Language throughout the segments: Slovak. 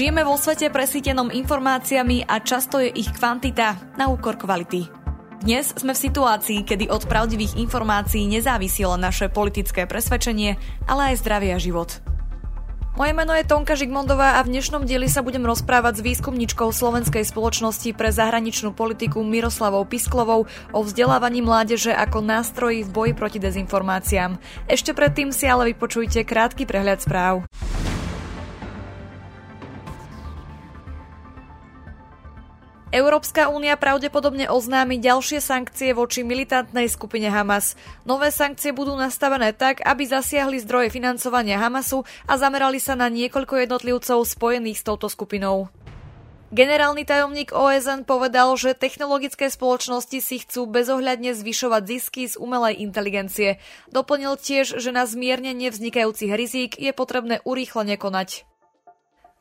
Žijeme vo svete presítenom informáciami a často je ich kvantita na úkor kvality. Dnes sme v situácii, kedy od pravdivých informácií nezávisí len naše politické presvedčenie, ale aj zdravie a život. Moje meno je Tonka Žigmondová a v dnešnom dieli sa budem rozprávať s výskumničkou Slovenskej spoločnosti pre zahraničnú politiku Miroslavou Pisklovou o vzdelávaní mládeže ako nástroji v boji proti dezinformáciám. Ešte predtým si ale vypočujte krátky prehľad správ. Európska únia pravdepodobne oznámi ďalšie sankcie voči militantnej skupine Hamas. Nové sankcie budú nastavené tak, aby zasiahli zdroje financovania Hamasu a zamerali sa na niekoľko jednotlivcov spojených s touto skupinou. Generálny tajomník OSN povedal, že technologické spoločnosti si chcú bezohľadne zvyšovať zisky z umelej inteligencie. Doplnil tiež, že na zmiernenie vznikajúcich rizík je potrebné urýchlene konať.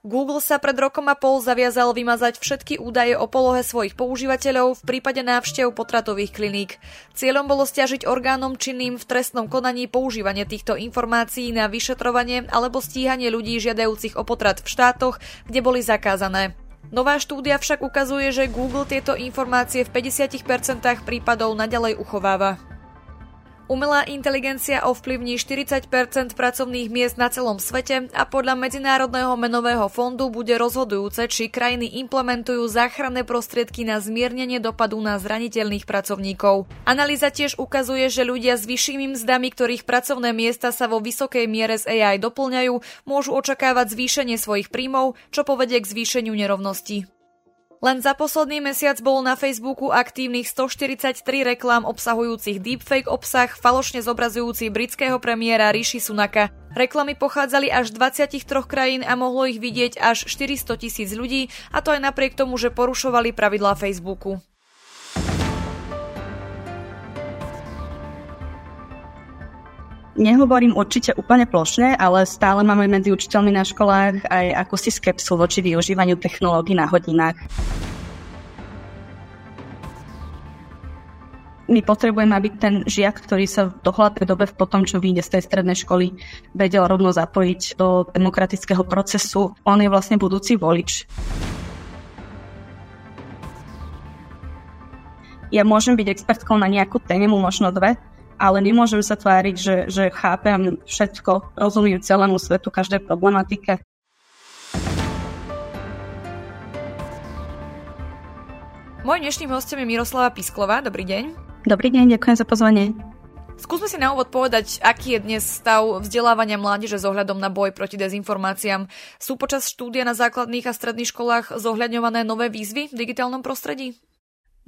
Google sa pred rokom a pol zaviazal vymazať všetky údaje o polohe svojich používateľov v prípade návštev potratových kliník. Cieľom bolo stiažiť orgánom činným v trestnom konaní používanie týchto informácií na vyšetrovanie alebo stíhanie ľudí žiadajúcich o potrat v štátoch, kde boli zakázané. Nová štúdia však ukazuje, že Google tieto informácie v 50% prípadov nadalej uchováva. Umelá inteligencia ovplyvní 40% pracovných miest na celom svete a podľa Medzinárodného menového fondu bude rozhodujúce, či krajiny implementujú záchranné prostriedky na zmiernenie dopadu na zraniteľných pracovníkov. Analýza tiež ukazuje, že ľudia s vyššími mzdami, ktorých pracovné miesta sa vo vysokej miere z AI doplňajú, môžu očakávať zvýšenie svojich príjmov, čo povedie k zvýšeniu nerovnosti. Len za posledný mesiac bolo na Facebooku aktívnych 143 reklám obsahujúcich deepfake obsah, falošne zobrazujúci britského premiéra Rishi Sunaka. Reklamy pochádzali až z 23 krajín a mohlo ich vidieť až 400 tisíc ľudí, a to aj napriek tomu, že porušovali pravidlá Facebooku. Nehovorím určite úplne plošne, ale stále máme medzi učiteľmi na školách aj akúsi skepsu voči využívaniu technológií na hodinách. my potrebujeme, aby ten žiak, ktorý sa v dohľadnej dobe po tom, čo vyjde z tej strednej školy, vedel rovno zapojiť do demokratického procesu. On je vlastne budúci volič. Ja môžem byť expertkou na nejakú tému, možno dve, ale nemôžem sa tváriť, že, že chápem všetko, rozumiem celému svetu, každej problematike. Mojím dnešným hostom je Miroslava Pisklová. Dobrý deň. Dobrý deň, ďakujem za pozvanie. Skúsme si na úvod povedať, aký je dnes stav vzdelávania mládeže s ohľadom na boj proti dezinformáciám. Sú počas štúdia na základných a stredných školách zohľadňované nové výzvy v digitálnom prostredí?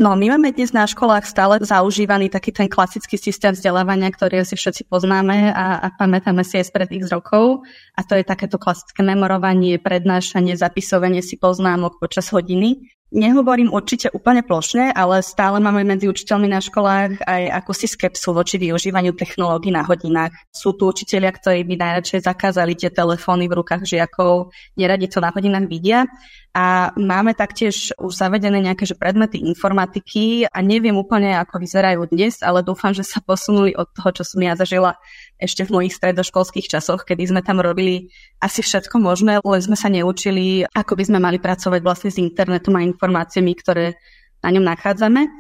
No, my máme dnes na školách stále zaužívaný taký ten klasický systém vzdelávania, ktorý si všetci poznáme a, a pamätáme si aj spred x rokov. A to je takéto klasické memorovanie, prednášanie, zapisovanie si poznámok počas hodiny. Nehovorím určite úplne plošne, ale stále máme medzi učiteľmi na školách aj akúsi skepsu voči využívaniu technológií na hodinách. Sú tu učiteľia, ktorí by najradšej zakázali tie telefóny v rukách žiakov, neradi to na hodinách vidia. A máme taktiež už zavedené nejaké že predmety informatiky a neviem úplne, ako vyzerajú dnes, ale dúfam, že sa posunuli od toho, čo som ja zažila ešte v mojich stredoškolských časoch, kedy sme tam robili asi všetko možné, len sme sa neučili, ako by sme mali pracovať vlastne s internetom a informáciami, ktoré na ňom nachádzame.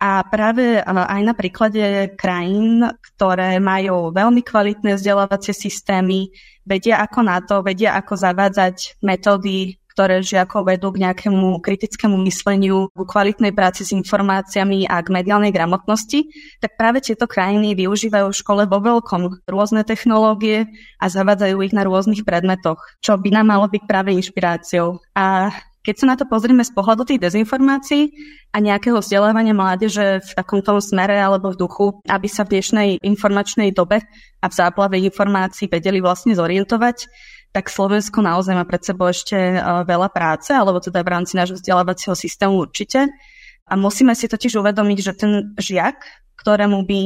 A práve aj na príklade krajín, ktoré majú veľmi kvalitné vzdelávacie systémy, vedia ako na to, vedia ako zavádzať metódy ktoré žiakov vedú k nejakému kritickému mysleniu, k kvalitnej práci s informáciami a k mediálnej gramotnosti, tak práve tieto krajiny využívajú v škole vo veľkom rôzne technológie a zavádzajú ich na rôznych predmetoch, čo by nám malo byť práve inšpiráciou. A keď sa na to pozrieme z pohľadu tých dezinformácií a nejakého vzdelávania mládeže v takomto smere alebo v duchu, aby sa v dnešnej informačnej dobe a v záplave informácií vedeli vlastne zorientovať, tak Slovensko naozaj má pred sebou ešte e, veľa práce, alebo teda v rámci nášho vzdelávacieho systému určite. A musíme si totiž uvedomiť, že ten žiak, ktorému by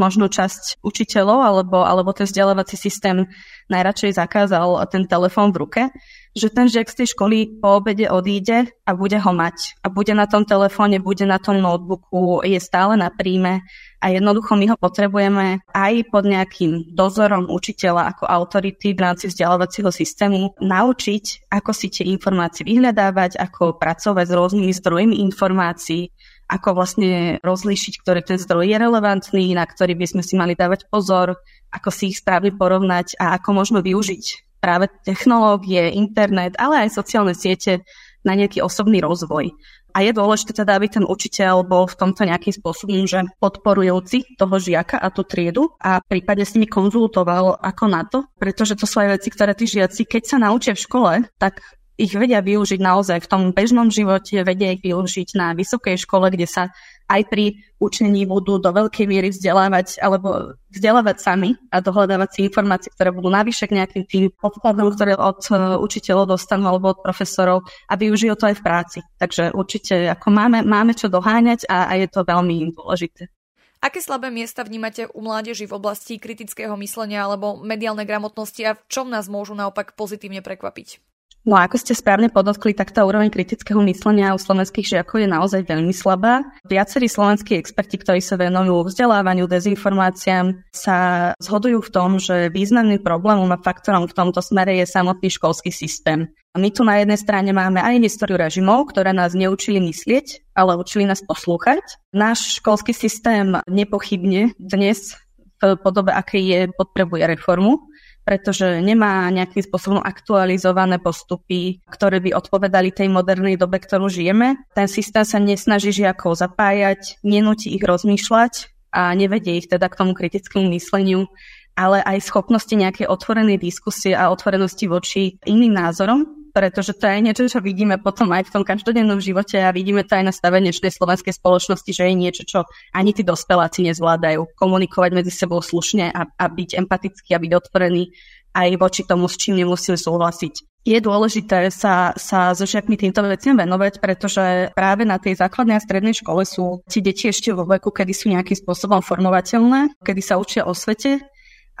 možno časť učiteľov alebo, alebo ten vzdelávací systém najradšej zakázal ten telefón v ruke, že ten žiak z tej školy po obede odíde a bude ho mať. A bude na tom telefóne, bude na tom notebooku, je stále na príjme a jednoducho my ho potrebujeme aj pod nejakým dozorom učiteľa ako autority v rámci vzdelávacieho systému naučiť, ako si tie informácie vyhľadávať, ako pracovať s rôznymi zdrojmi informácií, ako vlastne rozlíšiť, ktorý ten zdroj je relevantný, na ktorý by sme si mali dávať pozor, ako si ich správne porovnať a ako môžeme využiť práve technológie, internet, ale aj sociálne siete na nejaký osobný rozvoj. A je dôležité teda, aby ten učiteľ bol v tomto nejakým spôsobom, že podporujúci toho žiaka a tú triedu a v prípade s nimi konzultoval ako na to, pretože to sú aj veci, ktoré tí žiaci, keď sa naučia v škole, tak ich vedia využiť naozaj v tom bežnom živote, vedia ich využiť na vysokej škole, kde sa aj pri učení budú do veľkej miery vzdelávať alebo vzdelávať sami a dohľadávať si informácie, ktoré budú navyše k nejakým tým podkladom, ktoré od uh, učiteľov dostanú alebo od profesorov a využijú to aj v práci. Takže určite ako máme, máme čo doháňať a, a je to veľmi dôležité. Aké slabé miesta vnímate u mládeži v oblasti kritického myslenia alebo mediálnej gramotnosti a v čom nás môžu naopak pozitívne prekvapiť? No a ako ste správne podotkli, tak tá úroveň kritického myslenia u slovenských žiakov je naozaj veľmi slabá. Viacerí slovenskí experti, ktorí sa venujú vzdelávaniu, dezinformáciám, sa zhodujú v tom, že významným problémom a faktorom v tomto smere je samotný školský systém. A my tu na jednej strane máme aj históriu režimov, ktoré nás neučili myslieť, ale učili nás poslúchať. Náš školský systém nepochybne dnes v podobe, aké je, potrebuje reformu pretože nemá nejakým spôsobom aktualizované postupy, ktoré by odpovedali tej modernej dobe, ktorú žijeme. Ten systém sa nesnaží žiakov zapájať, nenúti ich rozmýšľať a nevedie ich teda k tomu kritickému mysleniu, ale aj schopnosti nejakej otvorenej diskusie a otvorenosti voči iným názorom, pretože to je niečo, čo vidíme potom aj v tom každodennom živote a vidíme to aj na stave dnešnej slovenskej spoločnosti, že je niečo, čo ani tí dospeláci nezvládajú. Komunikovať medzi sebou slušne a, a byť empatický a byť otvorený aj voči tomu, s čím nemusíme súhlasiť. Je dôležité sa, sa so žiakmi týmto veciam venovať, pretože práve na tej základnej a strednej škole sú ti deti ešte vo veku, kedy sú nejakým spôsobom formovateľné, kedy sa učia o svete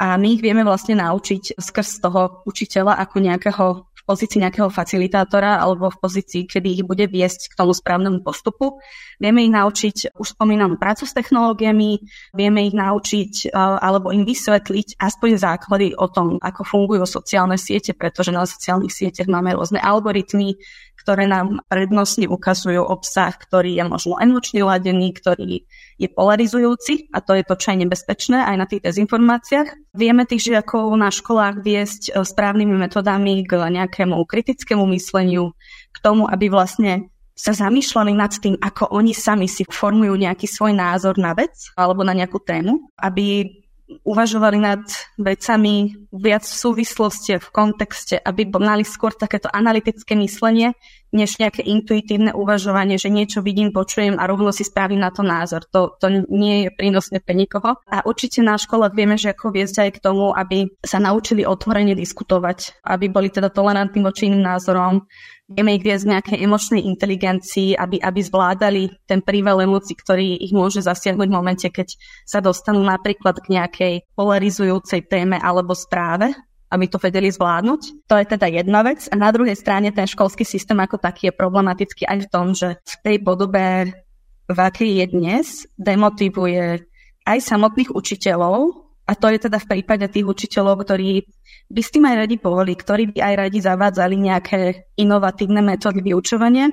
a my ich vieme vlastne naučiť skrz toho učiteľa ako nejakého pozícii nejakého facilitátora alebo v pozícii, kedy ich bude viesť k tomu správnemu postupu. Vieme ich naučiť, už spomínam, prácu s technológiami, vieme ich naučiť alebo im vysvetliť aspoň základy o tom, ako fungujú sociálne siete, pretože na sociálnych sieťach máme rôzne algoritmy, ktoré nám prednostne ukazujú obsah, ktorý je možno emočne ladený, ktorý je polarizujúci a to je to, čo je nebezpečné aj na tých dezinformáciách. Vieme tých žiakov na školách viesť e, správnymi metodami k nejakému kritickému mysleniu, k tomu, aby vlastne sa zamýšľali nad tým, ako oni sami si formujú nejaký svoj názor na vec alebo na nejakú tému, aby uvažovali nad vecami viac v súvislosti, v kontexte, aby mali skôr takéto analytické myslenie, než nejaké intuitívne uvažovanie, že niečo vidím, počujem a rovno si spravím na to názor. To, to nie je prínosné pre nikoho. A určite na škole vieme, že ako viesť aj k tomu, aby sa naučili otvorene diskutovať, aby boli teda tolerantní voči iným názorom, vieme ich viesť nejakej emočnej inteligencii, aby, aby zvládali ten prível emócií, ktorý ich môže zasiahnuť v momente, keď sa dostanú napríklad k nejakej polarizujúcej téme alebo správe, aby to vedeli zvládnuť. To je teda jedna vec. A na druhej strane ten školský systém ako taký je problematický aj v tom, že v tej podobe, v akej je dnes, demotivuje aj samotných učiteľov, a to je teda v prípade tých učiteľov, ktorí by s tým aj radi povoli, ktorí by aj radi zavádzali nejaké inovatívne metódy vyučovania.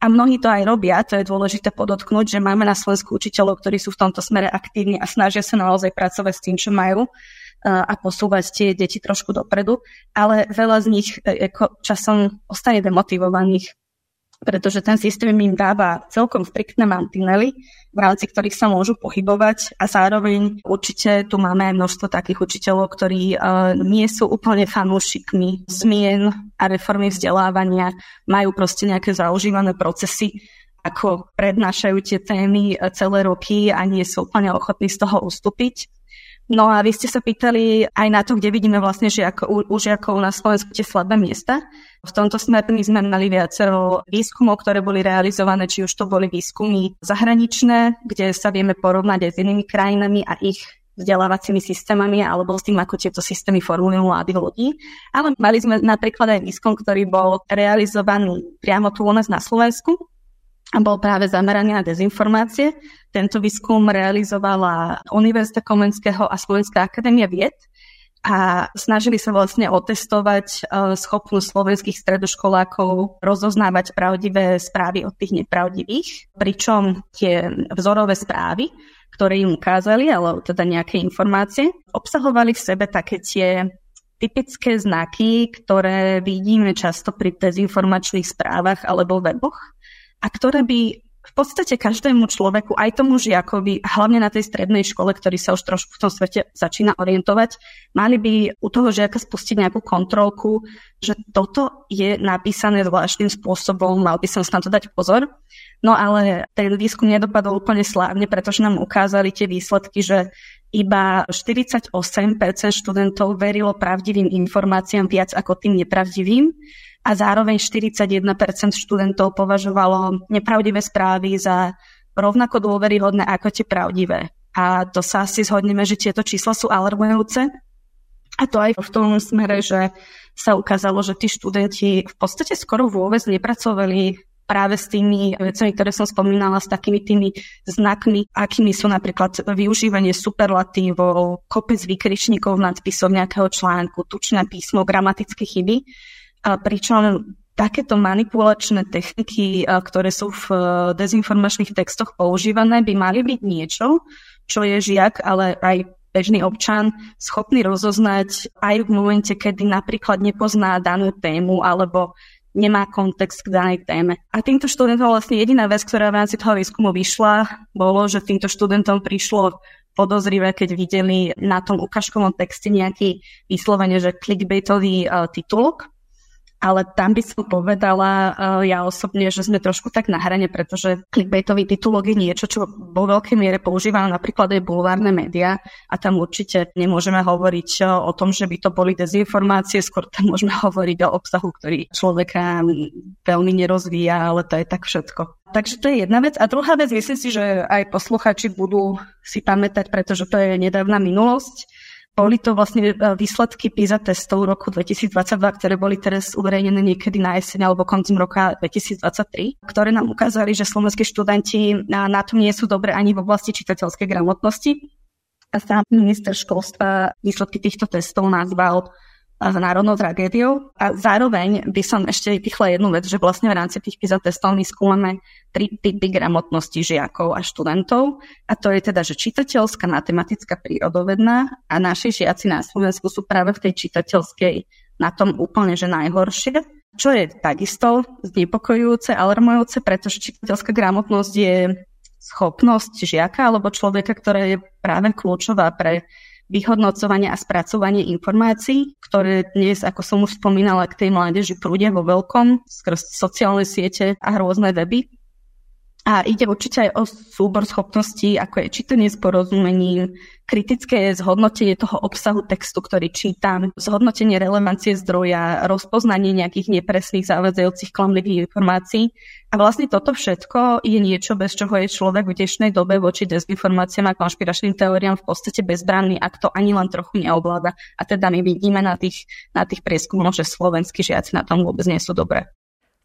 A mnohí to aj robia, to je dôležité podotknúť, že máme na Slovensku učiteľov, ktorí sú v tomto smere aktívni a snažia sa naozaj pracovať s tým, čo majú a posúvať tie deti trošku dopredu, ale veľa z nich e, časom ostane demotivovaných pretože ten systém im dáva celkom striktné mantinely, v rámci ktorých sa môžu pohybovať a zároveň určite tu máme aj množstvo takých učiteľov, ktorí uh, nie sú úplne fanúšikmi zmien a reformy vzdelávania, majú proste nejaké zaužívané procesy, ako prednášajú tie témy e, celé roky a nie sú úplne ochotní z toho ustúpiť. No a vy ste sa pýtali aj na to, kde vidíme vlastne žiakov, u, u žiakov na Slovensku tie slabé miesta. V tomto smere my sme mali viacero výskumov, ktoré boli realizované, či už to boli výskumy zahraničné, kde sa vieme porovnať aj s inými krajinami a ich vzdelávacími systémami alebo s tým, ako tieto systémy formulujú mladých ľudí. Ale mali sme napríklad aj výskum, ktorý bol realizovaný priamo tu u nás na Slovensku a bol práve zameraný na dezinformácie. Tento výskum realizovala Univerzita Komenského a Slovenská akadémia vied a snažili sa vlastne otestovať e, schopnosť slovenských stredoškolákov rozoznávať pravdivé správy od tých nepravdivých, pričom tie vzorové správy, ktoré im ukázali, ale teda nejaké informácie, obsahovali v sebe také tie typické znaky, ktoré vidíme často pri dezinformačných správach alebo weboch a ktoré by v podstate každému človeku, aj tomu žiakovi, hlavne na tej strednej škole, ktorý sa už trošku v tom svete začína orientovať, mali by u toho žiaka spustiť nejakú kontrolku, že toto je napísané zvláštnym spôsobom, mal by som sa na to dať pozor. No ale ten výskum nedopadol úplne slávne, pretože nám ukázali tie výsledky, že iba 48% študentov verilo pravdivým informáciám viac ako tým nepravdivým a zároveň 41% študentov považovalo nepravdivé správy za rovnako dôveryhodné ako tie pravdivé. A to sa asi zhodneme, že tieto čísla sú alarmujúce. A to aj v tom smere, že sa ukázalo, že tí študenti v podstate skoro vôbec nepracovali práve s tými vecami, ktoré som spomínala, s takými tými znakmi, akými sú napríklad využívanie superlatívov, kopec vykričníkov nadpisov nejakého článku, tučné písmo, gramatické chyby pričom takéto manipulačné techniky, ktoré sú v e, dezinformačných textoch používané, by mali byť niečo, čo je žiak, ale aj bežný občan schopný rozoznať aj v momente, kedy napríklad nepozná danú tému alebo nemá kontext k danej téme. A týmto študentom vlastne jediná vec, ktorá v rámci toho výskumu vyšla, bolo, že týmto študentom prišlo podozrivé, keď videli na tom ukážkovom texte nejaký vyslovene, že clickbaitový uh, titulok, ale tam by som povedala uh, ja osobne, že sme trošku tak na hrane, pretože clickbaitový titulok je niečo, čo vo veľkej miere používa napríklad aj bulvárne médiá a tam určite nemôžeme hovoriť uh, o tom, že by to boli dezinformácie, skôr tam môžeme hovoriť o obsahu, ktorý človeka veľmi nerozvíja, ale to je tak všetko. Takže to je jedna vec. A druhá vec, myslím si, že aj posluchači budú si pamätať, pretože to je nedávna minulosť boli to vlastne e, výsledky PISA testov roku 2022, ktoré boli teraz uverejnené niekedy na jeseň alebo koncom roka 2023, ktoré nám ukázali, že slovenskí študenti na tom nie sú dobre ani v oblasti čitateľskej gramotnosti. A sám minister školstva výsledky týchto testov nazval národnou tragédiou. A zároveň by som ešte vypichla jednu vec, že vlastne v rámci tých PISA testov my skúmame tri typy gramotnosti žiakov a študentov. A to je teda, že čitateľská, matematická, prírodovedná a naši žiaci na Slovensku sú práve v tej čitateľskej na tom úplne, že najhoršie. Čo je takisto znepokojujúce, alarmujúce, pretože čitateľská gramotnosť je schopnosť žiaka alebo človeka, ktorá je práve kľúčová pre vyhodnocovanie a spracovanie informácií, ktoré dnes, ako som už spomínala, k tej mládeži prúdia vo veľkom skrz sociálne siete a rôzne weby. A ide určite aj o súbor schopností, ako je čítanie s porozumením, kritické zhodnotenie toho obsahu textu, ktorý čítam, zhodnotenie relevancie zdroja, rozpoznanie nejakých nepresných zavadzajúcich klamlivých informácií. A vlastne toto všetko je niečo, bez čoho je človek v dnešnej dobe voči dezinformáciám a konšpiračným teóriám v podstate bezbranný, ak to ani len trochu neovláda. A teda my vidíme na tých, na tých prieskumoch, že slovenskí žiaci na tom vôbec nie sú dobré.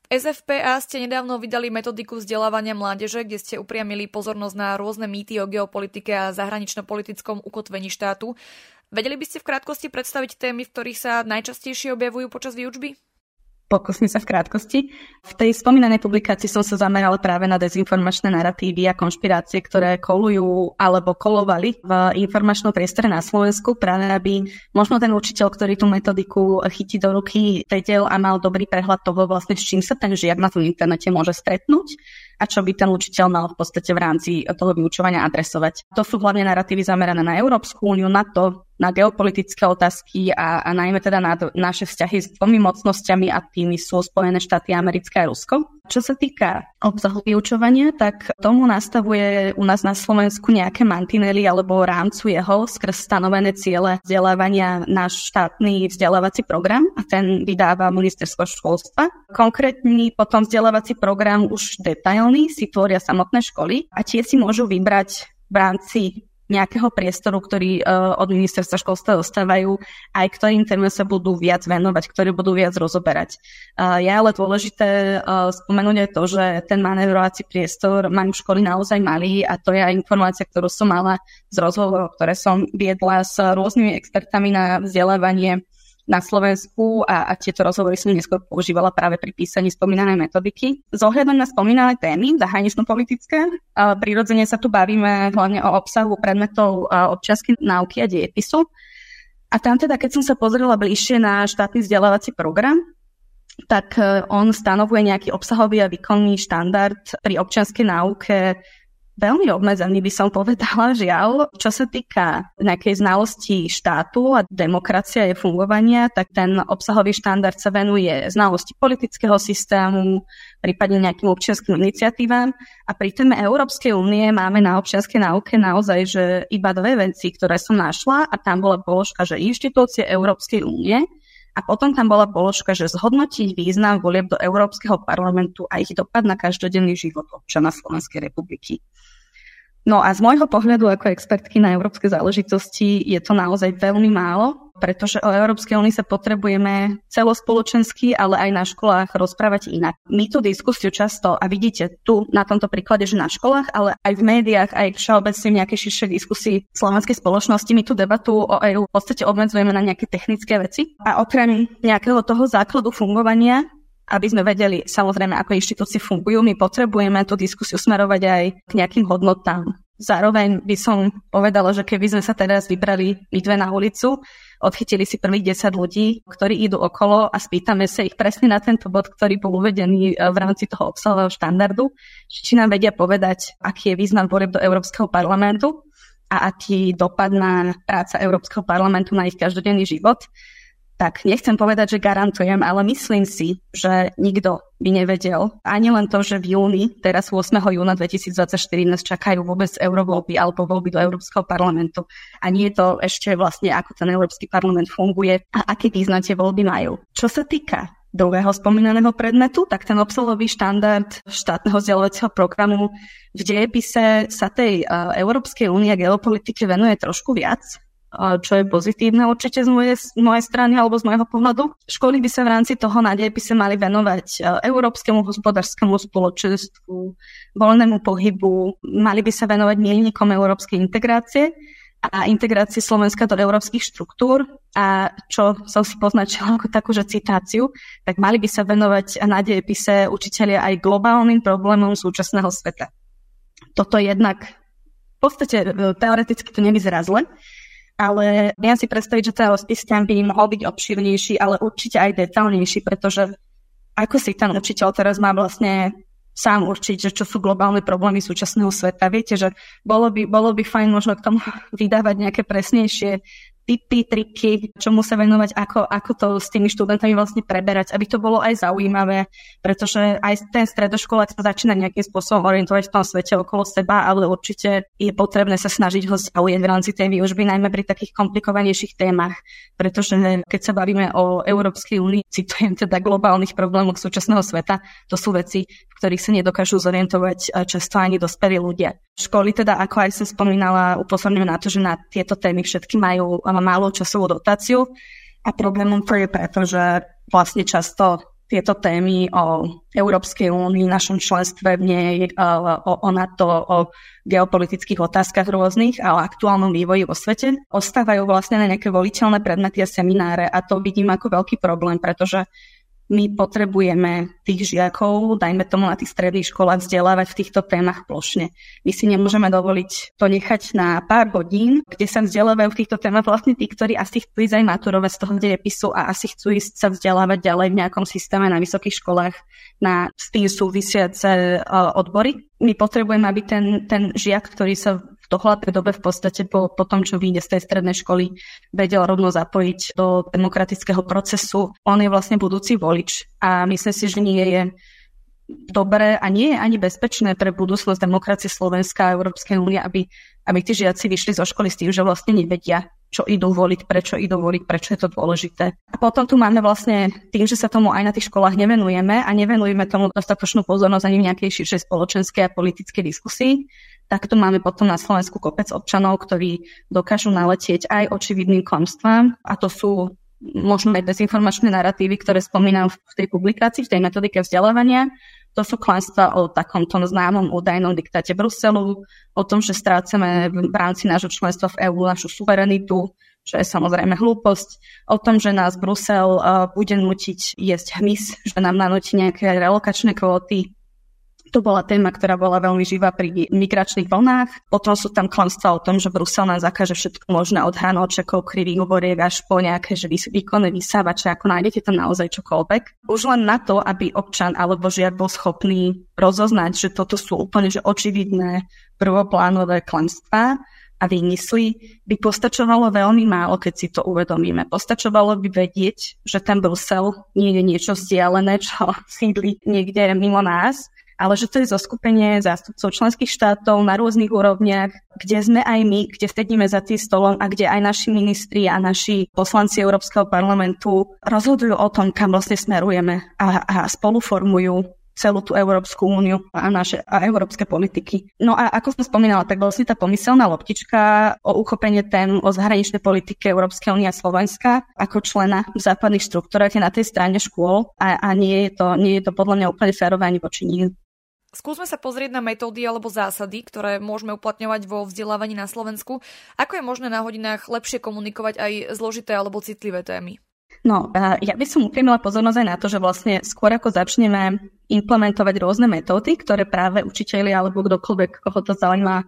SFPA ste nedávno vydali metodiku vzdelávania mládeže, kde ste upriamili pozornosť na rôzne mýty o geopolitike a zahranično-politickom ukotvení štátu. Vedeli by ste v krátkosti predstaviť témy, v ktorých sa najčastejšie objavujú počas výučby? Pokúsim sa v krátkosti. V tej spomínanej publikácii som sa zamerala práve na dezinformačné narratívy a konšpirácie, ktoré kolujú alebo kolovali v informačnom priestore na Slovensku, práve aby možno ten učiteľ, ktorý tú metodiku chytí do ruky, vedel a mal dobrý prehľad toho vlastne, s čím sa ten žiak na tom internete môže stretnúť a čo by ten učiteľ mal v podstate v rámci toho vyučovania adresovať. To sú hlavne narratívy zamerané na Európsku úniu, na to, na geopolitické otázky a, a najmä teda na naše vzťahy s dvomi mocnosťami a tými sú Spojené štáty americké a Rusko. Čo sa týka obsahu vyučovania, tak tomu nastavuje u nás na Slovensku nejaké mantinely alebo rámcu jeho skrz stanovené ciele vzdelávania náš štátny vzdelávací program a ten vydáva ministerstvo školstva. Konkrétny potom vzdelávací program už detailný si tvoria samotné školy a tie si môžu vybrať v rámci nejakého priestoru, ktorý uh, od ministerstva školstva dostávajú, aj ktorým témam sa budú viac venovať, ktoré budú viac rozoberať. Uh, je ale dôležité uh, spomenúť aj to, že ten manévrovací priestor majú školy naozaj malý a to je aj informácia, ktorú som mala z rozhovorov, ktoré som viedla s rôznymi expertami na vzdelávanie na Slovensku a, a tieto rozhovory som neskôr používala práve pri písaní spomínanej metodiky. Z ohľadom na spomínané témy, zahranično-politické, prirodzene sa tu bavíme hlavne o obsahu predmetov občianskej náuky a dejepisu. A tam teda, keď som sa pozrela bližšie na štátny vzdelávací program, tak e, on stanovuje nejaký obsahový a výkonný štandard pri občianskej náuke veľmi obmedzený, by som povedala, žiaľ. Čo sa týka nejakej znalosti štátu a demokracia je fungovania, tak ten obsahový štandard sa venuje znalosti politického systému, prípadne nejakým občianským iniciatívam. A pri téme Európskej únie máme na občianskej náuke naozaj, že iba dve veci, ktoré som našla a tam bola položka, že inštitúcie Európskej únie a potom tam bola položka, že zhodnotiť význam volieb do Európskeho parlamentu a ich dopad na každodenný život občana Slovenskej republiky. No a z môjho pohľadu ako expertky na európske záležitosti je to naozaj veľmi málo, pretože o Európskej únii sa potrebujeme celospoločensky, ale aj na školách rozprávať inak. My tú diskusiu často, a vidíte tu na tomto príklade, že na školách, ale aj v médiách, aj všeobecne v nejakej širšej diskusii slovenskej spoločnosti, my tú debatu o EÚ v podstate obmedzujeme na nejaké technické veci. A okrem nejakého toho základu fungovania aby sme vedeli samozrejme, ako inštitúcie fungujú, my potrebujeme tú diskusiu smerovať aj k nejakým hodnotám. Zároveň by som povedala, že keby sme sa teraz vybrali my dve na ulicu, odchytili si prvých 10 ľudí, ktorí idú okolo a spýtame sa ich presne na tento bod, ktorý bol uvedený e, v rámci toho obsahového štandardu, či nám vedia povedať, aký je význam volieb do Európskeho parlamentu a aký dopad na práca Európskeho parlamentu na ich každodenný život tak nechcem povedať, že garantujem, ale myslím si, že nikto by nevedel. Ani len to, že v júni, teraz 8. júna 2024 nás čakajú vôbec eurovoľby alebo voľby do Európskeho parlamentu. A nie je to ešte vlastne, ako ten Európsky parlament funguje a aký význam tie voľby majú. Čo sa týka druhého spomínaného predmetu, tak ten obsahový štandard štátneho vzdelávacieho programu v dejepise sa tej uh, Európskej únie geopolitike venuje trošku viac čo je pozitívne určite z mojej, z mojej strany alebo z môjho pohľadu. Školy by sa v rámci toho nádej by sa mali venovať e, európskemu hospodárskému spoločenstvu, voľnému pohybu, mali by sa venovať milníkom európskej integrácie a integrácie Slovenska do európskych štruktúr a čo som si poznačila ako takú, že citáciu, tak mali by sa venovať na dejepise učiteľia aj globálnym problémom súčasného sveta. Toto jednak v podstate e, teoreticky to nevyzerá zle, ale viem si predstaviť, že ten rozpis tam by mohol byť obširnejší, ale určite aj detailnejší, pretože ako si ten učiteľ teraz má vlastne sám určiť, že čo sú globálne problémy súčasného sveta. Viete, že bolo by, bolo by fajn možno k tomu vydávať nejaké presnejšie tipy, triky, čomu sa venovať, ako, ako to s tými študentami vlastne preberať, aby to bolo aj zaujímavé, pretože aj ten stredoškolák sa začína nejakým spôsobom orientovať v tom svete okolo seba, ale určite je potrebné sa snažiť ho zaujať v rámci tej výužby, najmä pri takých komplikovanejších témach, pretože keď sa bavíme o Európskej únii, citujem teda globálnych problémoch súčasného sveta, to sú veci, v ktorých sa nedokážu zorientovať často ani dospelí ľudia. Školy teda, ako aj som spomínala, upozorňujú na to, že na tieto témy všetky majú málo časovú dotáciu a problémom to je preto, že vlastne často tieto témy o Európskej únii, našom členstve v nej, o, o NATO, o geopolitických otázkach rôznych a o aktuálnom vývoji vo svete, ostávajú vlastne na nejaké voliteľné predmety a semináre a to vidím ako veľký problém, pretože my potrebujeme tých žiakov, dajme tomu na tých stredných školách, vzdelávať v týchto témach plošne. My si nemôžeme dovoliť to nechať na pár hodín, kde sa vzdelávajú v týchto témach vlastne tí, ktorí asi chcú ísť aj maturovať z toho dejepisu a asi chcú ísť sa vzdelávať ďalej v nejakom systéme na vysokých školách na s tým súvisiace odbory. My potrebujeme, aby ten, ten žiak, ktorý sa dohľadnej dobe v podstate po, po tom, čo vyjde z tej strednej školy, vedel rovno zapojiť do demokratického procesu. On je vlastne budúci volič a myslím si, že nie je dobré a nie je ani bezpečné pre budúcnosť demokracie Slovenska a Európskej únie, aby, aby tí žiaci vyšli zo školy s tým, že vlastne nevedia, čo idú voliť, prečo idú voliť, prečo je to dôležité. A potom tu máme vlastne tým, že sa tomu aj na tých školách nevenujeme a nevenujeme tomu dostatočnú pozornosť ani v nejakej širšej spoločenskej a politickej diskusii, tak tu máme potom na Slovensku kopec občanov, ktorí dokážu naletieť aj očividným klamstvám. A to sú možno aj dezinformačné narratívy, ktoré spomínam v tej publikácii, v tej metodike vzdelávania, to sú klamstvá o takomto známom údajnom diktáte Bruselu, o tom, že strácame v rámci nášho členstva v EÚ našu suverenitu, čo je samozrejme hlúposť, o tom, že nás Brusel uh, bude nutiť jesť hmyz, že nám nanúti nejaké relokačné kvóty, to bola téma, ktorá bola veľmi živá pri migračných vlnách. Potom sú tam klamstvá o tom, že Brusel nám zakáže všetko možné od hranolčekov, krivých oboriek až po nejaké že výkonné vysávače, ako nájdete tam naozaj čokoľvek. Už len na to, aby občan alebo žiak bol schopný rozoznať, že toto sú úplne že očividné prvoplánové klamstvá, a vymysly, by postačovalo veľmi málo, keď si to uvedomíme. Postačovalo by vedieť, že ten Brusel nie je niečo vzdialené, čo sídli niekde mimo nás, ale že to je zoskupenie zástupcov členských štátov na rôznych úrovniach, kde sme aj my, kde vtedíme za tým stolom a kde aj naši ministri a naši poslanci Európskeho parlamentu rozhodujú o tom, kam vlastne smerujeme a, a spoluformujú celú tú Európsku úniu a naše a európske politiky. No a ako som spomínala, tak vlastne tá pomyselná loptička o uchopenie tém o zahraničnej politike Európskej únie a Slovenska ako člena v západných štruktúrach je na tej strane škôl a, a nie, je to, nie je to podľa mňa úplne férové ani voči nim. Skúsme sa pozrieť na metódy alebo zásady, ktoré môžeme uplatňovať vo vzdelávaní na Slovensku. Ako je možné na hodinách lepšie komunikovať aj zložité alebo citlivé témy? No, ja by som upriamila pozornosť aj na to, že vlastne skôr ako začneme implementovať rôzne metódy, ktoré práve učiteľi alebo kdokoľvek, koho to zaujíma,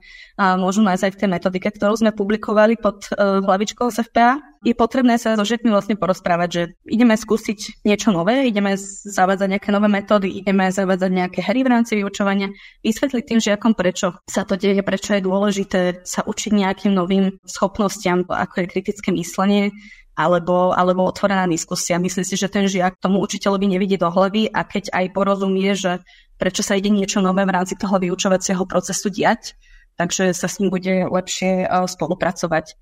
môžu nájsť aj v tej metodike, ktorú sme publikovali pod uh, hlavičkou SFPA. Je potrebné sa so žiakmi vlastne porozprávať, že ideme skúsiť niečo nové, ideme zavádzať nejaké nové metódy, ideme zavádzať nejaké hry v rámci vyučovania, vysvetliť tým žiakom, prečo sa to deje, prečo je dôležité sa učiť nejakým novým schopnostiam, ako je kritické myslenie, alebo, alebo otvorená diskusia. Myslím si, že ten žiak tomu učiteľovi nevidí do hlavy a keď aj porozumie, že prečo sa ide niečo nové v rámci toho vyučovacieho procesu diať, takže sa s ním bude lepšie eh, spolupracovať.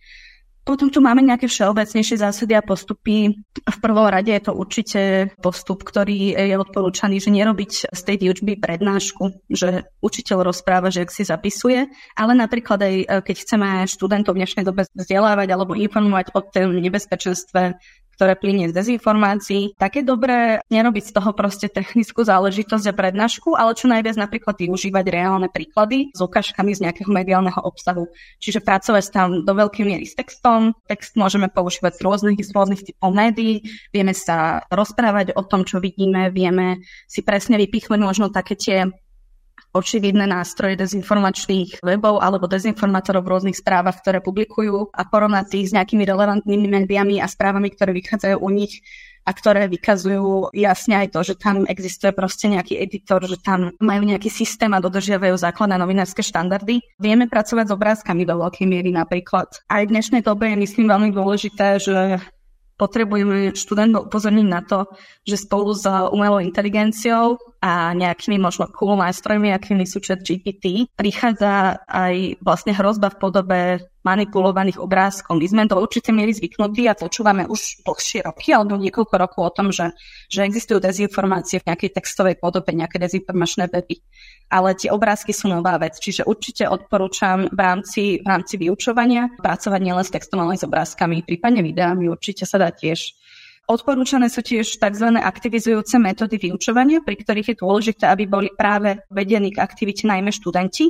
Potom tu máme nejaké všeobecnejšie zásady a postupy. V prvom rade je to určite postup, ktorý je odporúčaný, že nerobiť z tej výučby prednášku, že učiteľ rozpráva, že ak si zapisuje, ale napríklad aj e, keď chceme študentov v dnešnej dobe vzdelávať alebo informovať o tom nebezpečenstve ktoré plinie z dezinformácií. Také dobré nerobiť z toho proste technickú záležitosť a prednášku, ale čo najviac napríklad využívať reálne príklady s ukážkami z nejakého mediálneho obsahu. Čiže pracovať tam do veľkej miery s textom. Text môžeme používať z rôznych, z rôznych typov médií, vieme sa rozprávať o tom, čo vidíme, vieme si presne vypichnúť možno také tie očividné nástroje dezinformačných webov alebo dezinformátorov v rôznych správach, ktoré publikujú a porovnať ich s nejakými relevantnými médiami a správami, ktoré vychádzajú u nich a ktoré vykazujú jasne aj to, že tam existuje proste nejaký editor, že tam majú nejaký systém a dodržiavajú základné novinárske štandardy. Vieme pracovať s obrázkami do veľkej miery napríklad. Aj v dnešnej dobe je myslím veľmi dôležité, že potrebujeme študentov upozorniť na to, že spolu s umelou inteligenciou a nejakými možno cool nástrojmi, akými sú chat GPT, prichádza aj vlastne hrozba v podobe manipulovaných obrázkov. My sme do určitej miery zvyknutí a počúvame už dlhšie roky alebo niekoľko rokov o tom, že, že existujú dezinformácie v nejakej textovej podobe, nejaké dezinformačné weby. Ale tie obrázky sú nová vec, čiže určite odporúčam v rámci, v rámci vyučovania pracovať nielen s textom, ale aj s obrázkami, prípadne videami, určite sa dá tiež Odporúčané sú tiež tzv. aktivizujúce metódy vyučovania, pri ktorých je dôležité, aby boli práve vedení k aktivite najmä študenti.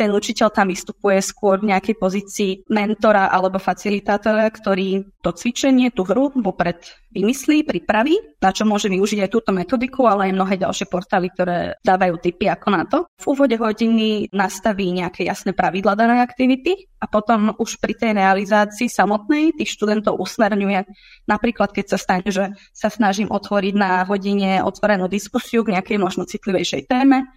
Ten učiteľ tam vystupuje skôr v nejakej pozícii mentora alebo facilitátora, ktorý to cvičenie, tú hru vopred vymyslí, pripraví, na čo môže využiť aj túto metodiku, ale aj mnohé ďalšie portály, ktoré dávajú tipy ako na to. V úvode hodiny nastaví nejaké jasné pravidla danej aktivity a potom už pri tej realizácii samotnej tých študentov usmerňuje. Napríklad, keď sa stane, že sa snažím otvoriť na hodine otvorenú diskusiu k nejakej možno citlivejšej téme,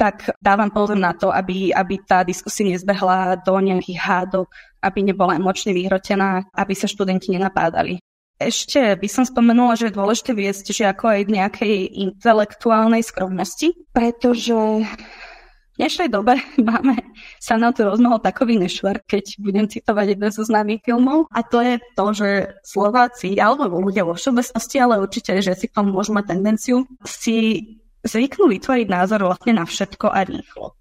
tak dávam pozor na to, aby, aby tá diskusia nezbehla do nejakých hádok, aby nebola emočne vyhrotená, aby sa študenti nenapádali. Ešte by som spomenula, že je dôležité viesť, že ako aj v nejakej intelektuálnej skromnosti, pretože dnešnej dobe máme sa na to rozmohol takový nešvar, keď budem citovať jeden zo známych filmov. A to je to, že Slováci, alebo ľudia vo všeobecnosti, ale určite, že si k tomu môžu mať tendenciu, si zvyknú vytvoriť názor vlastne na všetko a rýchlo.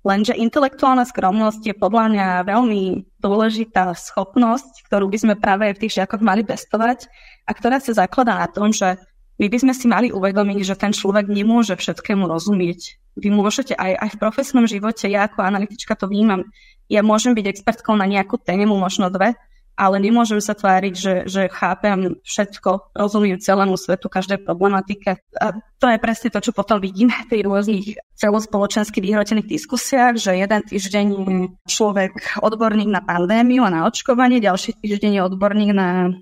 Lenže intelektuálna skromnosť je podľa mňa veľmi dôležitá schopnosť, ktorú by sme práve v tých žiakoch mali pestovať a ktorá sa zakladá na tom, že my by sme si mali uvedomiť, že ten človek nemôže všetkému rozumieť. Vy môžete aj, aj v profesnom živote, ja ako analytička to vnímam, ja môžem byť expertkou na nejakú tému, možno dve, ale nemôžem sa tváriť, že, že chápem všetko, rozumiem celému svetu, každej problematike. A to je presne to, čo potom vidíme tých rôznych celospoločensky vyhrotených diskusiách, že jeden týždeň je človek odborník na pandémiu a na očkovanie, ďalší týždeň je odborník na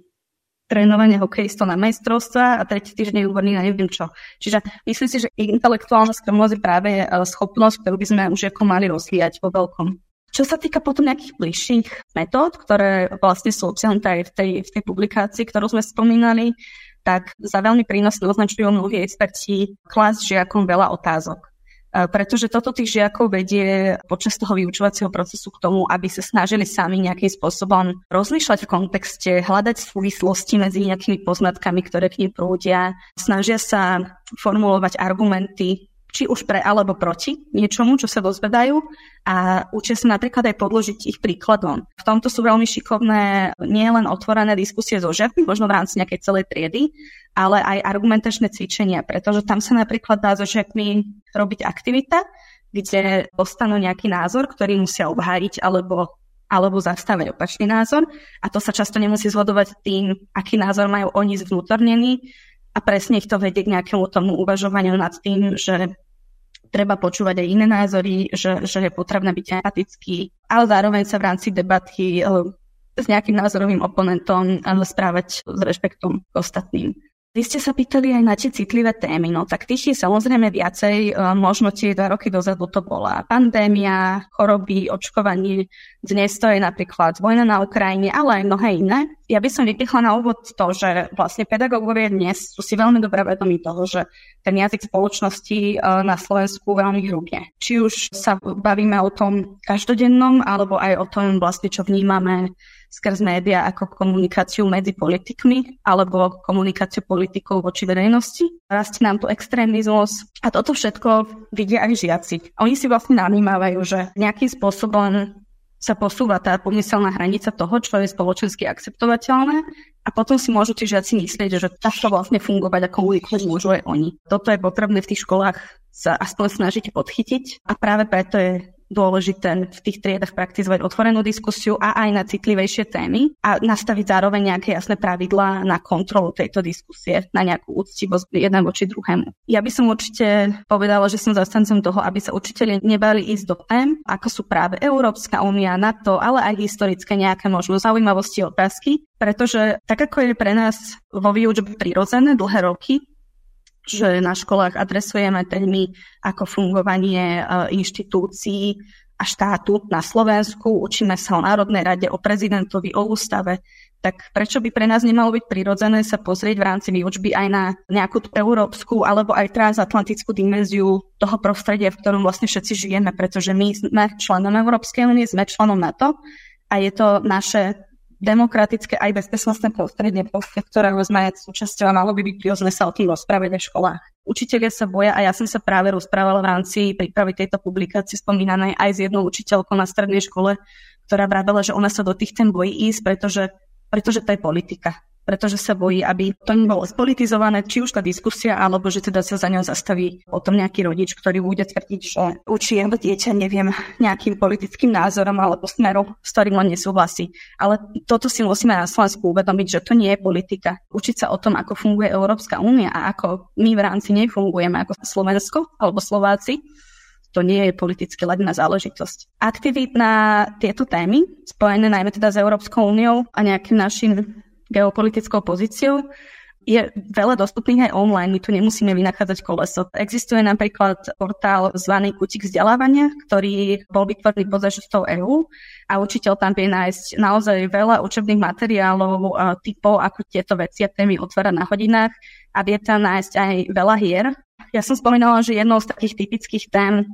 trénovanie hokejistov na majstrovstva a tretí týždeň odborník na neviem čo. Čiže myslím si, že intelektuálna skromnosť je práve e, schopnosť, ktorú by sme už ako mali rozvíjať vo veľkom. Čo sa týka potom nejakých bližších metód, ktoré vlastne sú obsiahnuté aj v tej, v tej publikácii, ktorú sme spomínali, tak za veľmi prínosné označujú mnohí experti klas žiakom veľa otázok. E, pretože toto tých žiakov vedie počas toho vyučovacieho procesu k tomu, aby sa snažili sami nejakým spôsobom rozmýšľať v kontexte, hľadať súvislosti medzi nejakými poznatkami, ktoré k nim prúdia, snažia sa formulovať argumenty či už pre alebo proti niečomu, čo sa dozvedajú a učia sa napríklad aj podložiť ich príkladom. V tomto sú veľmi šikovné nie len otvorené diskusie so žiakmi, možno v rámci nejakej celej triedy, ale aj argumentačné cvičenia, pretože tam sa napríklad dá so žiakmi robiť aktivita, kde dostanú nejaký názor, ktorý musia obhájiť alebo alebo zastaviť opačný názor. A to sa často nemusí zhodovať tým, aký názor majú oni zvnútornený, a presne ich to vedie k nejakému tomu uvažovaniu nad tým, že treba počúvať aj iné názory, že, že je potrebné byť empatický, ale zároveň sa v rámci debatky eh, s nejakým názorovým oponentom správať s rešpektom k ostatným. Vy ste sa pýtali aj na tie citlivé témy, no tak tých je samozrejme viacej, e, možno tie dva roky dozadu to bola pandémia, choroby, očkovanie, dnes to je napríklad vojna na Ukrajine, ale aj mnohé iné. Ja by som vypichla na úvod to, že vlastne pedagógovia dnes sú si veľmi dobre vedomí toho, že ten jazyk spoločnosti e, na Slovensku veľmi hrubne. Či už sa bavíme o tom každodennom, alebo aj o tom vlastne, čo vnímame skrz média ako komunikáciu medzi politikmi alebo komunikáciu politikov voči verejnosti. Rastie nám tu extrémizmus a toto všetko vidia aj žiaci. Oni si vlastne nanímávajú, že nejakým spôsobom sa posúva tá pomyselná hranica toho, čo je spoločensky akceptovateľné a potom si môžu tí žiaci myslieť, že takto vlastne fungovať ako komunikovať môžu aj oni. Toto je potrebné v tých školách sa aspoň snažiť podchytiť a práve preto je dôležité v tých triedach praktizovať otvorenú diskusiu a aj na citlivejšie témy a nastaviť zároveň nejaké jasné pravidlá na kontrolu tejto diskusie, na nejakú úctivosť jeden voči druhému. Ja by som určite povedala, že som zastancom toho, aby sa učiteľi nebali ísť do tém, ako sú práve Európska únia, NATO, ale aj historické nejaké možno zaujímavosti otázky, pretože tak ako je pre nás vo výučbe prirodzené dlhé roky, že na školách adresujeme témy ako fungovanie e, inštitúcií a štátu na Slovensku, učíme sa o Národnej rade, o prezidentovi, o ústave, tak prečo by pre nás nemalo byť prirodzené sa pozrieť v rámci výučby aj na nejakú európsku alebo aj transatlantickú dimenziu toho prostredia, v ktorom vlastne všetci žijeme, pretože my sme členom Európskej únie, sme členom NATO a je to naše demokratické aj bezpečnostné prostredie, ktorého sme súčasťou a malo by byť prirodzené sa o tým rozprávať v školách. Učiteľia sa boja a ja som sa práve rozprávala v rámci prípravy tejto publikácie spomínanej aj s jednou učiteľkou na strednej škole, ktorá vravela, že ona sa do tých tém bojí ísť, pretože, pretože to je politika pretože sa bojí, aby to nebolo spolitizované, či už tá diskusia, alebo že teda sa za ňou zastaví potom nejaký rodič, ktorý bude tvrdiť, že učí jeho dieťa, neviem, nejakým politickým názorom alebo smerom, s ktorým on nesúhlasí. Ale toto si musíme na Slovensku uvedomiť, že to nie je politika. Učiť sa o tom, ako funguje Európska únia a ako my v rámci nej fungujeme ako Slovensko alebo Slováci, to nie je politicky ladná záležitosť. Aktivít na tieto témy, spojené najmä teda s Európskou úniou a nejakým našim geopolitickou pozíciou, je veľa dostupných aj online, my tu nemusíme vynachádzať koleso. Existuje napríklad portál zvaný Kutik vzdelávania, ktorý bol vytvorený pod zažitosťou EÚ a učiteľ tam vie nájsť naozaj veľa učebných materiálov, typov, ako tieto veci a témy otvárať na hodinách a vie tam nájsť aj veľa hier. Ja som spomínala, že jednou z takých typických tém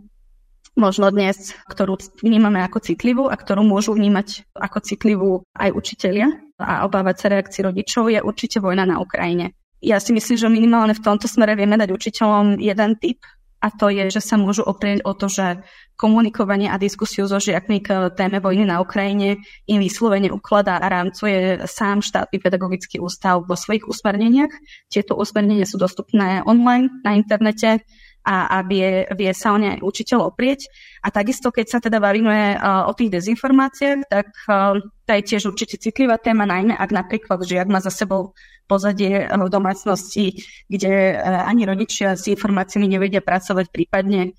možno dnes, ktorú vnímame ako citlivú a ktorú môžu vnímať ako citlivú aj učitelia a obávať sa reakcií rodičov, je určite vojna na Ukrajine. Ja si myslím, že minimálne v tomto smere vieme dať učiteľom jeden tip a to je, že sa môžu oprieť o to, že komunikovanie a diskusiu so žiakmi k téme vojny na Ukrajine im vyslovene ukladá a rámcuje sám štátny pedagogický ústav vo svojich usmerneniach. Tieto usmernenia sú dostupné online na internete a, a vie, vie sa o ne aj učiteľ oprieť. A takisto, keď sa teda bavíme uh, o tých dezinformáciách, tak uh, to je tiež určite citlivá téma, najmä ak napríklad žiak má za sebou pozadie v domácnosti, kde uh, ani rodičia s informáciami nevedia pracovať, prípadne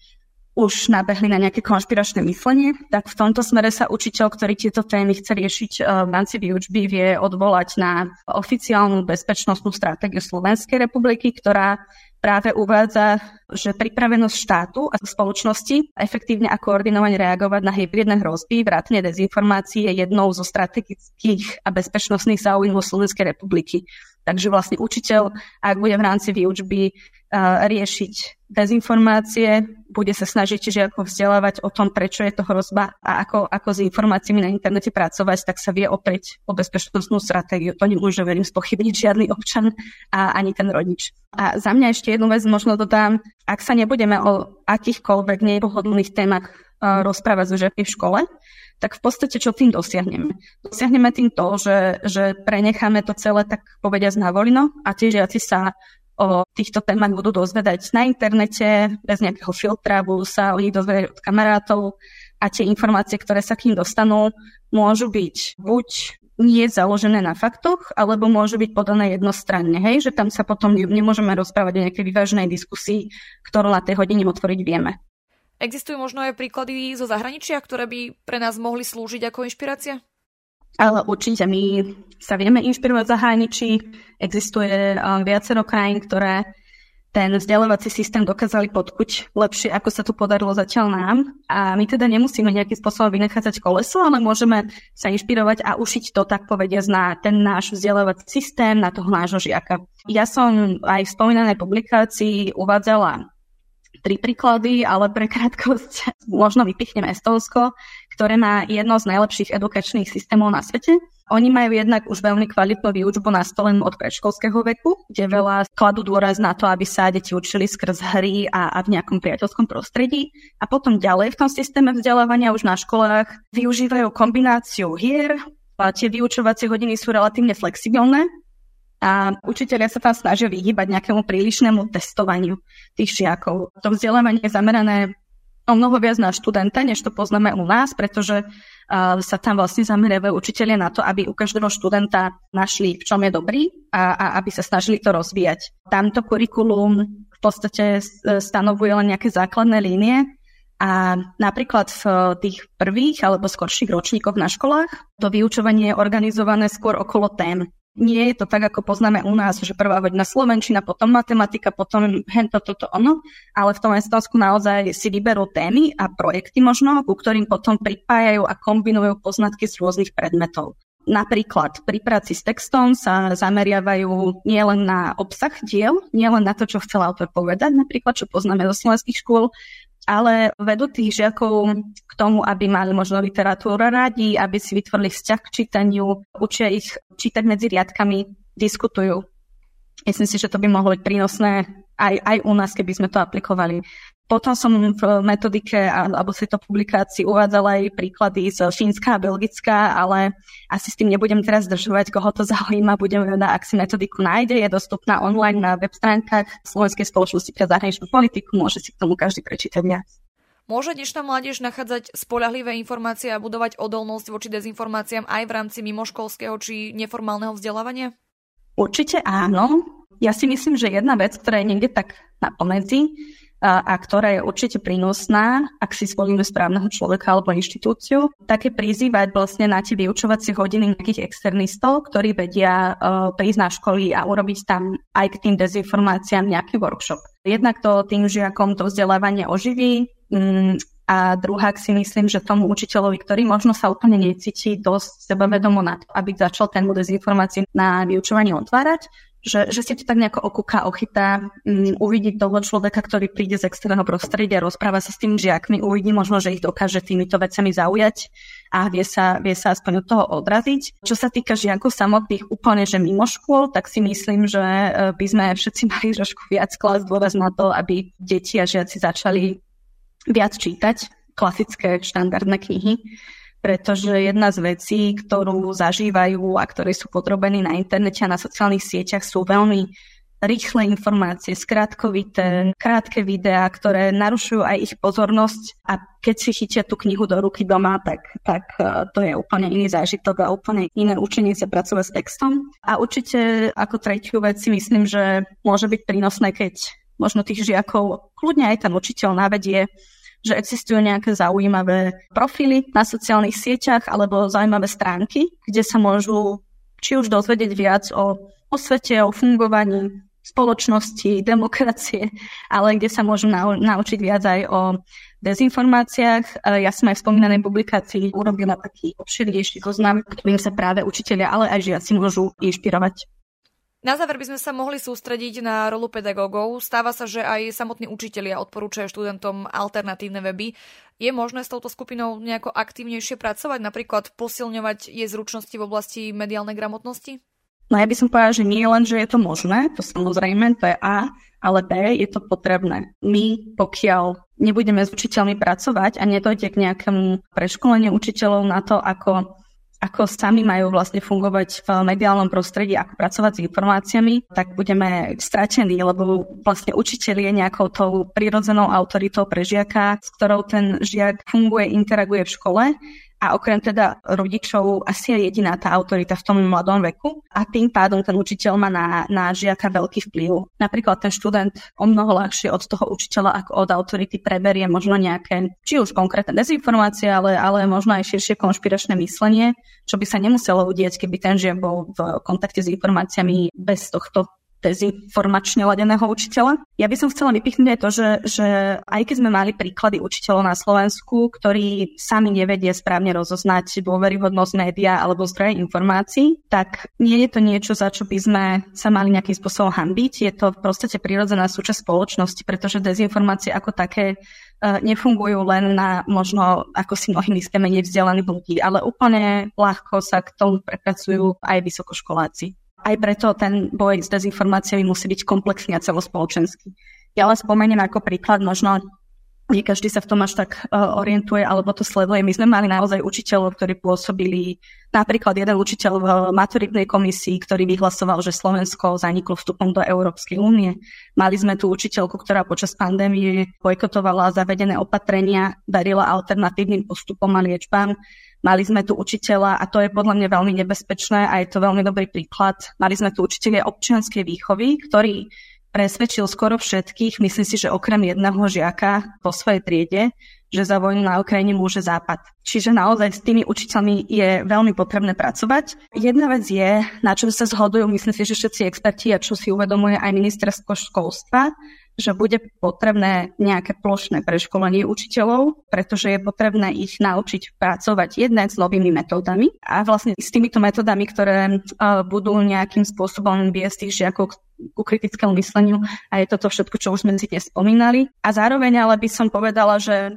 už nabehli na nejaké konšpiračné myslenie, tak v tomto smere sa učiteľ, ktorý tieto témy chce riešiť v rámci výučby, vie odvolať na oficiálnu bezpečnostnú stratégiu Slovenskej republiky, ktorá práve uvádza, že pripravenosť štátu a spoločnosti efektívne a koordinovane reagovať na hybridné hrozby, vrátane dezinformácií je jednou zo strategických a bezpečnostných záujmov Slovenskej republiky. Takže vlastne učiteľ, ak bude v rámci výučby riešiť dezinformácie, bude sa snažiť žiakov vzdelávať o tom, prečo je to hrozba a ako, ako s informáciami na internete pracovať, tak sa vie opäť o bezpečnostnú stratégiu. To nemôže, verím, spochybniť žiadny občan a ani ten rodič. A za mňa ešte jednu vec možno dodám, ak sa nebudeme o akýchkoľvek nepohodlných témach rozprávať so žiakmi v škole, tak v podstate čo tým dosiahneme? Dosiahneme tým to, že, že prenecháme to celé tak povediať na voľno a tie žiaci sa o týchto témach budú dozvedať na internete, bez nejakého filtra, budú sa o nich dozvedať od kamarátov a tie informácie, ktoré sa k ním dostanú, môžu byť buď nie založené na faktoch, alebo môžu byť podané jednostranne, hej, že tam sa potom nemôžeme rozprávať o nejakej vyváženej diskusii, ktorú na tej hodine otvoriť vieme. Existujú možno aj príklady zo zahraničia, ktoré by pre nás mohli slúžiť ako inšpirácia? Ale určite my sa vieme inšpirovať v zahraničí. Existuje um, viacero krajín, ktoré ten vzdelávací systém dokázali podkuť lepšie, ako sa tu podarilo zatiaľ nám. A my teda nemusíme nejakým spôsobom vynechádzať koleso, ale môžeme sa inšpirovať a ušiť to, tak povediať, na ten náš vzdelávací systém, na toho nášho žiaka. Ja som aj v spomínanej publikácii uvádzala tri príklady, ale pre krátkosť možno vypichnem Estonsko, ktoré má jedno z najlepších edukačných systémov na svete. Oni majú jednak už veľmi kvalitnú výučbu nastolenú od predškolského veku, kde veľa kladú dôraz na to, aby sa deti učili skrz hry a, a v nejakom priateľskom prostredí. A potom ďalej v tom systéme vzdelávania už na školách využívajú kombináciu hier, a tie vyučovacie hodiny sú relatívne flexibilné, a učiteľia sa tam snažia vyhýbať nejakému prílišnému testovaniu tých žiakov. To vzdelávanie je zamerané o mnoho viac na študenta, než to poznáme u nás, pretože uh, sa tam vlastne zameriavajú učiteľia na to, aby u každého študenta našli, v čom je dobrý a, a aby sa snažili to rozvíjať. Tamto kurikulum v podstate stanovuje len nejaké základné línie a napríklad v tých prvých alebo skorších ročníkoch na školách to vyučovanie je organizované skôr okolo tém nie je to tak, ako poznáme u nás, že prvá hodina slovenčina, potom matematika, potom hento, toto, ono, ale v tom Estonsku naozaj si vyberú témy a projekty možno, ku ktorým potom pripájajú a kombinujú poznatky z rôznych predmetov. Napríklad pri práci s textom sa zameriavajú nielen na obsah diel, nielen na to, čo chcel autor povedať, napríklad čo poznáme zo slovenských škôl, ale vedú tých žiakov k tomu, aby mali možno literatúru radi, aby si vytvorili vzťah k čítaniu, učia ich čítať medzi riadkami, diskutujú. Myslím si, že to by mohlo byť prínosné aj, aj u nás, keby sme to aplikovali. Potom som v metodike alebo v tejto publikácii uvádzala aj príklady z Fínska a Belgická, ale asi s tým nebudem teraz zdržovať, koho to zaujíma. Budem rada, ak si metodiku nájde. Je dostupná online na web stránkach Slovenskej spoločnosti pre zahraničnú politiku. Môže si k tomu každý prečítať viac. Môže dnešná mládež nachádzať spolahlivé informácie a budovať odolnosť voči dezinformáciám aj v rámci mimoškolského či neformálneho vzdelávania? Určite áno. Ja si myslím, že jedna vec, ktorá je niekde tak na pomedzi, a ktorá je určite prínosná, ak si zvolíme správneho človeka alebo inštitúciu, tak je prizývať vlastne na tie vyučovacie hodiny nejakých externistov, ktorí vedia uh, prísť na školy a urobiť tam aj k tým dezinformáciám nejaký workshop. Jednak to tým žiakom to vzdelávanie oživí, um, a druhák si myslím, že tomu učiteľovi, ktorý možno sa úplne necíti dosť sebavedomo na to, aby začal ten dezinformácií na vyučovanie otvárať, že, že si to tak nejako okúka, ochytá, um, uvidí toho človeka, ktorý príde z externého prostredia, rozpráva sa s tými žiakmi, uvidí možno, že ich dokáže týmito vecami zaujať a vie sa, vie sa aspoň od toho odraziť. Čo sa týka žiakov samotných úplne, že mimo škôl, tak si myslím, že e, by sme všetci mali trošku viac klas dôraz na to, aby deti a žiaci začali viac čítať klasické štandardné knihy pretože jedna z vecí, ktorú zažívajú a ktoré sú podrobení na internete a na sociálnych sieťach sú veľmi rýchle informácie, skrátkovité, krátke videá, ktoré narušujú aj ich pozornosť a keď si chytia tú knihu do ruky doma, tak, tak e, to je úplne iný zážitok a úplne iné učenie sa pracovať s textom. A určite ako tretiu vec si myslím, že môže byť prínosné, keď možno tých žiakov kľudne aj ten učiteľ navedie že existujú nejaké zaujímavé profily na sociálnych sieťach alebo zaujímavé stránky, kde sa môžu či už dozvedieť viac o, o svete, o fungovaní spoločnosti, demokracie, ale kde sa môžu nau- naučiť viac aj o dezinformáciách. Ja som aj v spomínanej publikácii urobila taký obširnejší zoznam, ktorým sa práve učiteľia, ale aj žiaci môžu inšpirovať. Na záver by sme sa mohli sústrediť na rolu pedagógov. Stáva sa, že aj samotní učitelia odporúčajú študentom alternatívne weby. Je možné s touto skupinou nejako aktívnejšie pracovať, napríklad posilňovať jej zručnosti v oblasti mediálnej gramotnosti? No ja by som povedala, že nie len, že je to možné, to samozrejme, to je A, ale B, je to potrebné. My, pokiaľ nebudeme s učiteľmi pracovať a nedojde k nejakému preškoleniu učiteľov na to, ako ako sami majú vlastne fungovať v mediálnom prostredí, ako pracovať s informáciami, tak budeme stratení, lebo vlastne učiteľ je nejakou tou prirodzenou autoritou pre žiaka, s ktorou ten žiak funguje, interaguje v škole a okrem teda rodičov asi je jediná tá autorita v tom mladom veku a tým pádom ten učiteľ má na, na žiaka veľký vplyv. Napríklad ten študent o mnoho ľahšie od toho učiteľa ako od autority preberie možno nejaké, či už konkrétne dezinformácie, ale, ale možno aj širšie konšpiračné myslenie, čo by sa nemuselo udieť, keby ten žiak bol v kontakte s informáciami bez tohto dezinformačne ladeného učiteľa. Ja by som chcela vypichnúť aj to, že, že aj keď sme mali príklady učiteľov na Slovensku, ktorí sami nevedie správne rozoznať dôveryhodnosť média alebo zdroje informácií, tak nie je to niečo, za čo by sme sa mali nejakým spôsobom hambiť. Je to v podstate prirodzená súčasť spoločnosti, pretože dezinformácie ako také e, nefungujú len na možno, ako si mnohí myslíme, nevzdelaných ľudí, ale úplne ľahko sa k tomu prepracujú aj vysokoškoláci aj preto ten boj s dezinformáciami musí byť komplexný a celospoločenský. Ja len spomeniem ako príklad, možno nie každý sa v tom až tak uh, orientuje alebo to sleduje. My sme mali naozaj učiteľov, ktorí pôsobili, napríklad jeden učiteľ v maturitnej komisii, ktorý vyhlasoval, že Slovensko zaniklo vstupom do Európskej únie. Mali sme tu učiteľku, ktorá počas pandémie bojkotovala zavedené opatrenia, darila alternatívnym postupom a liečbám. Mali sme tu učiteľa, a to je podľa mňa veľmi nebezpečné a je to veľmi dobrý príklad, mali sme tu učiteľa občianskej výchovy, ktorý presvedčil skoro všetkých, myslím si, že okrem jedného žiaka po svojej triede, že za vojnu na Ukrajine môže západ. Čiže naozaj s tými učiteľmi je veľmi potrebné pracovať. Jedna vec je, na čom sa zhodujú, myslím si, že všetci experti a čo si uvedomuje aj ministerstvo školstva, že bude potrebné nejaké plošné preškolenie učiteľov, pretože je potrebné ich naučiť pracovať jednak s novými metódami a vlastne s týmito metódami, ktoré uh, budú nejakým spôsobom viesť tých žiakov ku kritickému mysleniu a je toto všetko, čo už sme si dnes spomínali. A zároveň ale by som povedala, že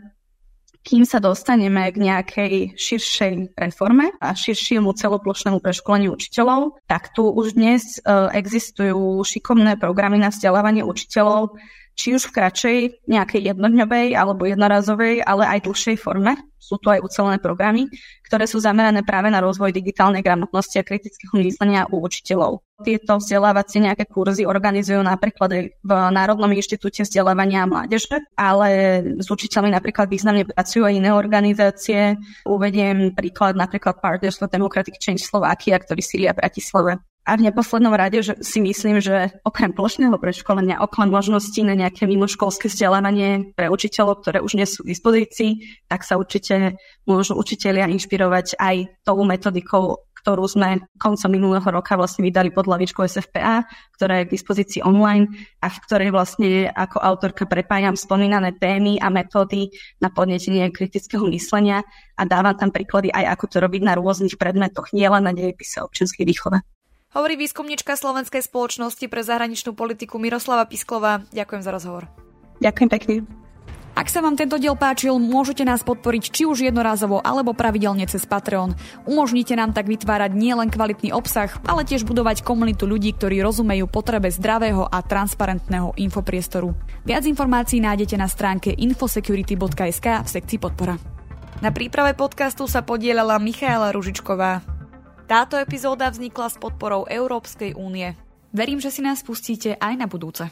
kým sa dostaneme k nejakej širšej reforme a širšiemu celoplošnému preškoleniu učiteľov, tak tu už dnes uh, existujú šikovné programy na vzdelávanie učiteľov, či už v kratšej, nejakej jednodňovej alebo jednorazovej, ale aj dlhšej forme. Sú tu aj ucelené programy, ktoré sú zamerané práve na rozvoj digitálnej gramotnosti a kritického myslenia u učiteľov. Tieto vzdelávacie nejaké kurzy organizujú napríklad aj v Národnom inštitúte vzdelávania a mládeže, ale s učiteľmi napríklad významne pracujú aj iné organizácie. Uvediem príklad napríklad Partners for Democratic Change Slovakia, ktorý sília v Bratislave. A v neposlednom rade, že si myslím, že okrem plošného preškolenia, okrem možností na nejaké mimoškolské vzdelávanie pre učiteľov, ktoré už nie sú k dispozícii, tak sa určite môžu učiteľia inšpirovať aj tou metodikou, ktorú sme koncom minulého roka vlastne vydali pod hlavičkou SFPA, ktorá je k dispozícii online a v ktorej vlastne ako autorka prepájam spomínané témy a metódy na podnetenie kritického myslenia a dávam tam príklady aj ako to robiť na rôznych predmetoch, nielen na dejepise občianskej výchove. Hovorí výskumnička Slovenskej spoločnosti pre zahraničnú politiku Miroslava Pisklová. Ďakujem za rozhovor. Ďakujem pekne. Ak sa vám tento diel páčil, môžete nás podporiť či už jednorázovo alebo pravidelne cez Patreon. Umožnite nám tak vytvárať nielen kvalitný obsah, ale tiež budovať komunitu ľudí, ktorí rozumejú potrebe zdravého a transparentného infopriestoru. Viac informácií nájdete na stránke infosecurity.sk v sekcii podpora. Na príprave podcastu sa podielala Michaela Ružičková. Táto epizóda vznikla s podporou Európskej únie. Verím, že si nás pustíte aj na budúce.